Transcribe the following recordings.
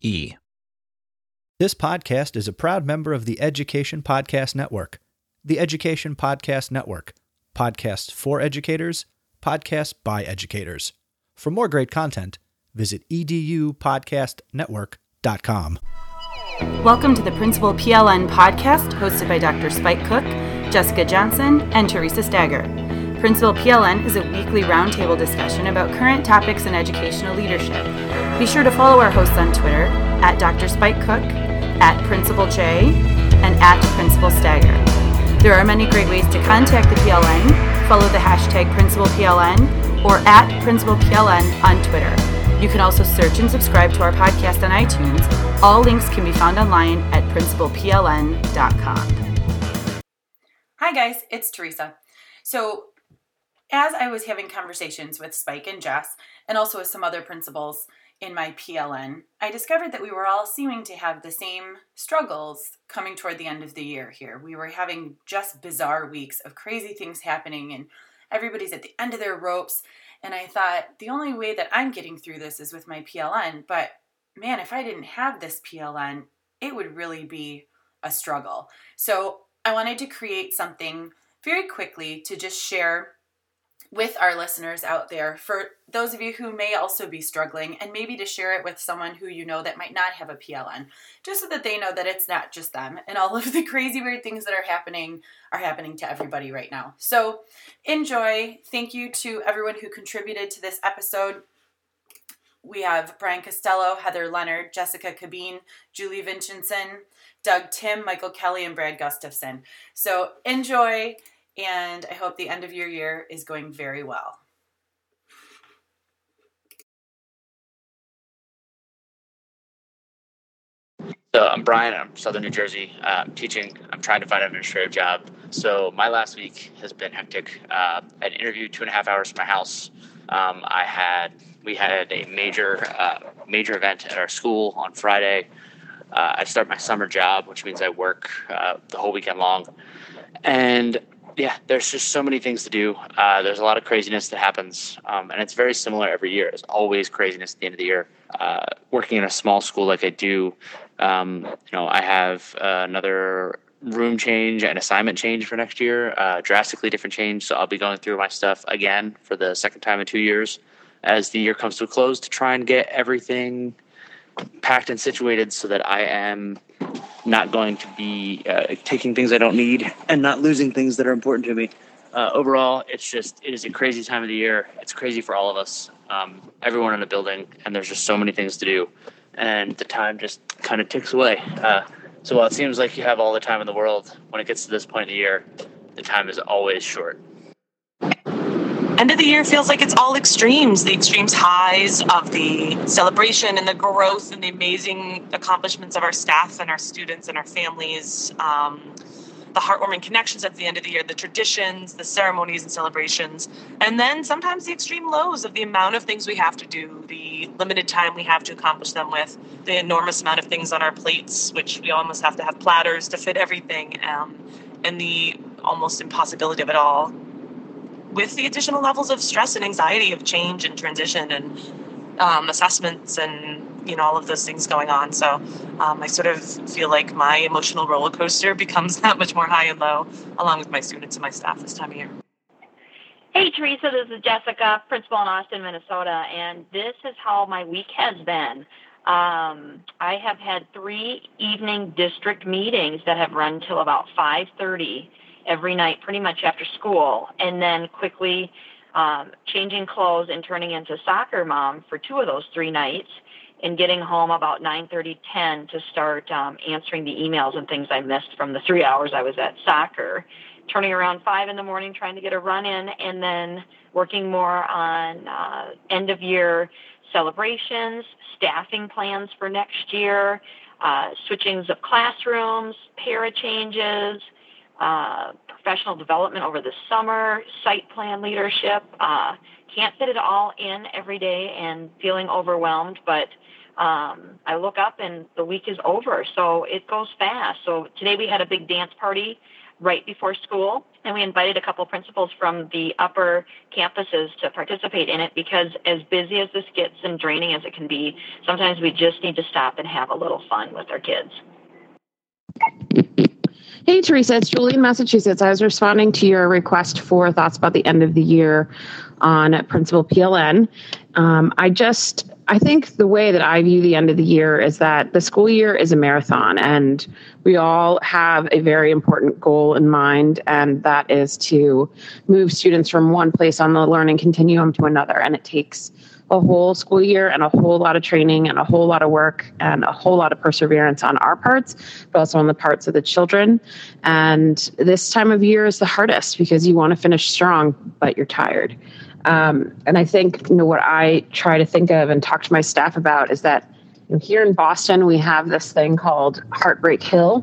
E. This podcast is a proud member of the Education Podcast Network. The Education Podcast Network. Podcasts for educators, podcasts by educators. For more great content, visit edupodcastnetwork.com. Welcome to the Principal PLN podcast hosted by Dr. Spike Cook, Jessica Johnson, and Teresa Stager. Principal PLN is a weekly roundtable discussion about current topics in educational leadership. Be sure to follow our hosts on Twitter at Dr. Spike Cook, at Principal J, and at Principal Stager. There are many great ways to contact the PLN. Follow the hashtag Principal PLN or at Principal PLN on Twitter. You can also search and subscribe to our podcast on iTunes. All links can be found online at principalpln.com. Hi guys, it's Teresa. So as I was having conversations with Spike and Jess, and also with some other principals in my PLN, I discovered that we were all seeming to have the same struggles coming toward the end of the year here. We were having just bizarre weeks of crazy things happening, and everybody's at the end of their ropes. And I thought, the only way that I'm getting through this is with my PLN. But man, if I didn't have this PLN, it would really be a struggle. So I wanted to create something very quickly to just share with our listeners out there for those of you who may also be struggling and maybe to share it with someone who you know that might not have a PLN just so that they know that it's not just them and all of the crazy weird things that are happening are happening to everybody right now. So enjoy. Thank you to everyone who contributed to this episode. We have Brian Costello, Heather Leonard, Jessica Cabeen, Julie Vincentsen, Doug Timm, Michael Kelly, and Brad Gustafson. So enjoy and I hope the end of your year is going very well. So I'm Brian. I'm Southern New Jersey. Uh, I'm teaching. I'm trying to find an administrative job. So my last week has been hectic. Uh, I had an interview two and a half hours from my house. Um, I had we had a major uh, major event at our school on Friday. Uh, I start my summer job, which means I work uh, the whole weekend long, and yeah, there's just so many things to do. Uh, there's a lot of craziness that happens, um, and it's very similar every year. It's always craziness at the end of the year. Uh, working in a small school like I do, um, you know, I have uh, another room change and assignment change for next year, uh, drastically different change. So I'll be going through my stuff again for the second time in two years as the year comes to a close to try and get everything packed and situated so that I am not going to be uh, taking things I don't need and not losing things that are important to me. Uh, overall, it's just it is a crazy time of the year. It's crazy for all of us, um, everyone in the building, and there's just so many things to do, and the time just kind of ticks away. Uh, so while it seems like you have all the time in the world, when it gets to this point in the year, the time is always short end of the year feels like it's all extremes the extremes highs of the celebration and the growth and the amazing accomplishments of our staff and our students and our families um, the heartwarming connections at the end of the year, the traditions, the ceremonies and celebrations, and then sometimes the extreme lows of the amount of things we have to do, the limited time we have to accomplish them with, the enormous amount of things on our plates, which we almost have to have platters to fit everything, um, and the almost impossibility of it all. With the additional levels of stress and anxiety of change and transition and um, assessments and you know all of those things going on. So um, I sort of feel like my emotional roller coaster becomes that much more high and low, along with my students and my staff this time of year. Hey Teresa, this is Jessica, principal in Austin, Minnesota, and this is how my week has been. Um, I have had three evening district meetings that have run till about 5:30 every night, pretty much after school, and then quickly um, changing clothes and turning into soccer mom for two of those three nights and getting home about 9.30 10 to start um, answering the emails and things i missed from the three hours i was at soccer turning around 5 in the morning trying to get a run in and then working more on uh, end of year celebrations staffing plans for next year uh, switchings of classrooms para changes uh, professional development over the summer site plan leadership uh, can't fit it all in every day and feeling overwhelmed, but um, I look up and the week is over. So it goes fast. So today we had a big dance party right before school, and we invited a couple principals from the upper campuses to participate in it because, as busy as this gets and draining as it can be, sometimes we just need to stop and have a little fun with our kids. Hey, Teresa, it's Julie in Massachusetts. I was responding to your request for thoughts about the end of the year on Principal PLN. Um, I just, I think the way that I view the end of the year is that the school year is a marathon and we all have a very important goal in mind, and that is to move students from one place on the learning continuum to another. And it takes a whole school year and a whole lot of training and a whole lot of work and a whole lot of perseverance on our parts, but also on the parts of the children. And this time of year is the hardest because you want to finish strong, but you're tired. Um, and I think you know what I try to think of and talk to my staff about is that you know, here in Boston we have this thing called Heartbreak Hill,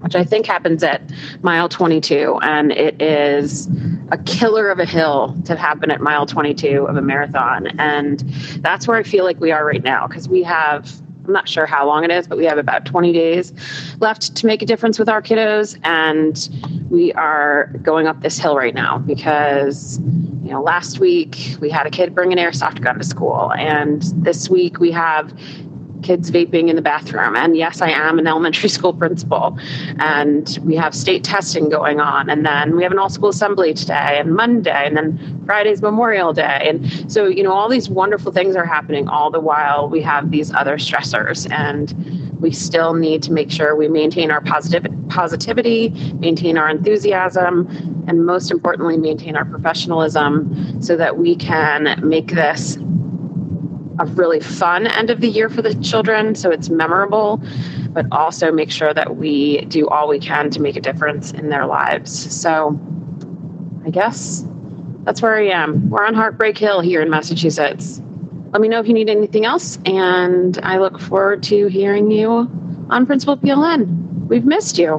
which I think happens at mile 22. And it is a killer of a hill to happen at mile 22 of a marathon. And that's where I feel like we are right now because we have. I'm not sure how long it is, but we have about 20 days left to make a difference with our kiddos. And we are going up this hill right now because, you know, last week we had a kid bring an airsoft gun to school. And this week we have kids vaping in the bathroom. And yes, I am an elementary school principal. And we have state testing going on. And then we have an all school assembly today and Monday. And then Friday's Memorial Day. And so, you know, all these wonderful things are happening all the while we have these other stressors. And we still need to make sure we maintain our positive positivity, maintain our enthusiasm, and most importantly, maintain our professionalism so that we can make this a really fun end of the year for the children so it's memorable but also make sure that we do all we can to make a difference in their lives. So i guess that's where i am. We're on heartbreak hill here in massachusetts. Let me know if you need anything else and i look forward to hearing you on principal pln we've missed you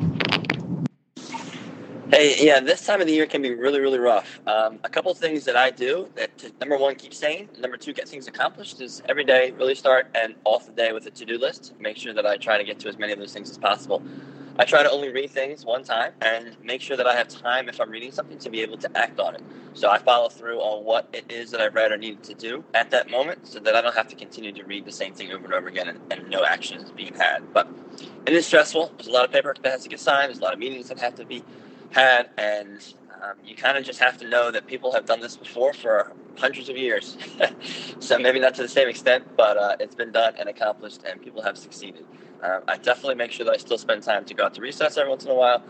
Hey, yeah, this time of the year can be really, really rough. Um, a couple things that I do that, to, number one, keep sane. Number two, get things accomplished is every day really start and off the day with a to do list. Make sure that I try to get to as many of those things as possible. I try to only read things one time and make sure that I have time if I'm reading something to be able to act on it. So I follow through on what it is that I've read or needed to do at that moment so that I don't have to continue to read the same thing over and over again and, and no action is being had. But it is stressful. There's a lot of paperwork that has to get signed, there's a lot of meetings that have to be and um, you kind of just have to know that people have done this before for hundreds of years. so maybe not to the same extent, but uh, it's been done and accomplished, and people have succeeded. Um, I definitely make sure that I still spend time to go out to recess every once in a while,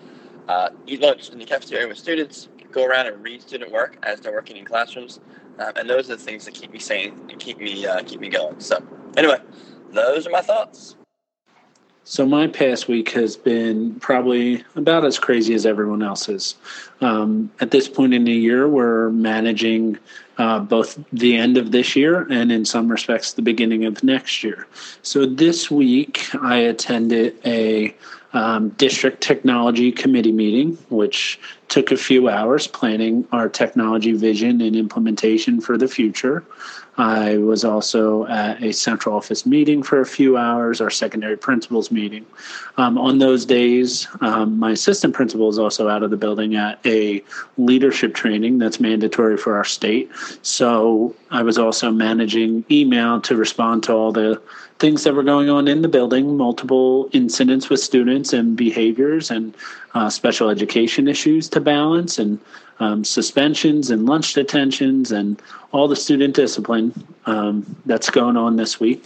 uh, eat lunch in the cafeteria with students, go around and read student work as they're working in classrooms, um, and those are the things that keep me sane and keep me uh, keep me going. So anyway, those are my thoughts. So my past week has been probably about as crazy as everyone else's. Um, at this point in the year, we're managing uh, both the end of this year and in some respects the beginning of next year. So this week I attended a um, district technology committee meeting, which took a few hours planning our technology vision and implementation for the future. I was also at a central office meeting for a few hours, our secondary principals meeting. Um, on those days, um, my assistant principal is also out of the building at a leadership training that's mandatory for our state. So I was also managing email to respond to all the things that were going on in the building, multiple incidents with students and behaviors and uh, special education issues to balance and um, suspensions and lunch detentions and all the student discipline um, that's going on this week.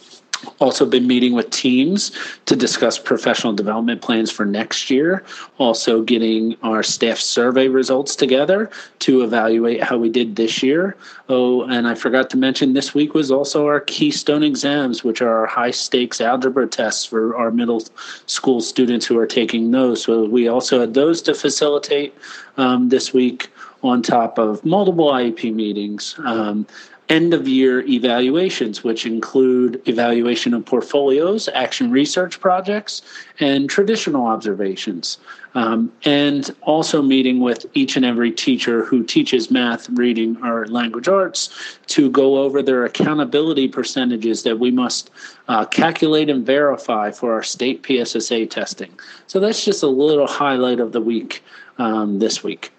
Also, been meeting with teams to discuss professional development plans for next year. Also, getting our staff survey results together to evaluate how we did this year. Oh, and I forgot to mention this week was also our Keystone exams, which are our high stakes algebra tests for our middle school students who are taking those. So, we also had those to facilitate um, this week on top of multiple IEP meetings. Um, end of year evaluations, which include evaluation of portfolios, action research projects, and traditional observations. Um, and also meeting with each and every teacher who teaches math, reading, or language arts to go over their accountability percentages that we must uh, calculate and verify for our state PSSA testing. So that's just a little highlight of the week um, this week.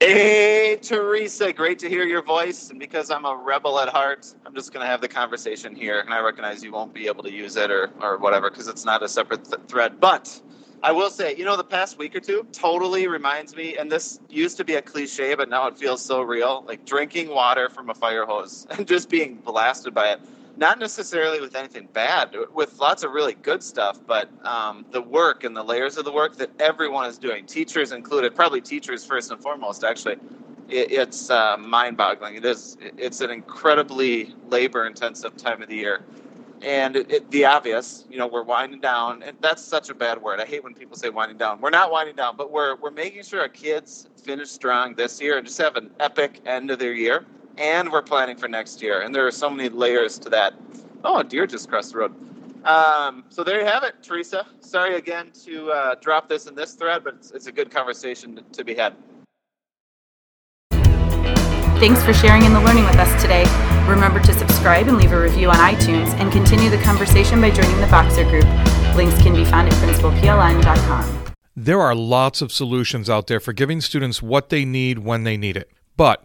Hey, Teresa, great to hear your voice. And because I'm a rebel at heart, I'm just going to have the conversation here. And I recognize you won't be able to use it or, or whatever because it's not a separate th- thread. But I will say, you know, the past week or two totally reminds me, and this used to be a cliche, but now it feels so real like drinking water from a fire hose and just being blasted by it not necessarily with anything bad, with lots of really good stuff, but um, the work and the layers of the work that everyone is doing, teachers included, probably teachers first and foremost, actually, it, it's uh, mind-boggling. It is. It's an incredibly labor-intensive time of the year, and it, it, the obvious, you know, we're winding down, and that's such a bad word. I hate when people say winding down. We're not winding down, but we're we're making sure our kids finish strong this year and just have an epic end of their year and we're planning for next year. And there are so many layers to that. Oh, a deer just crossed the road. Um, so there you have it, Teresa. Sorry again to uh, drop this in this thread, but it's, it's a good conversation to, to be had. Thanks for sharing in the learning with us today. Remember to subscribe and leave a review on iTunes and continue the conversation by joining the Voxer group. Links can be found at principalpln.com. There are lots of solutions out there for giving students what they need when they need it. But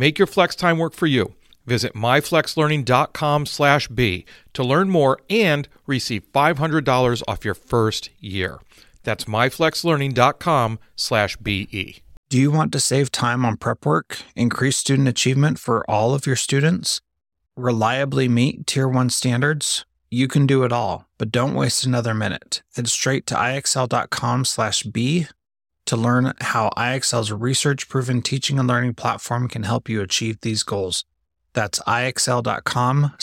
Make your flex time work for you. Visit myflexlearning.com/b to learn more and receive $500 off your first year. That's myflexlearning.com/be. Do you want to save time on prep work, increase student achievement for all of your students, reliably meet Tier 1 standards? You can do it all, but don't waste another minute. Head straight to ixl.com/b to learn how IXL's research proven teaching and learning platform can help you achieve these goals. That's ixl.com/be.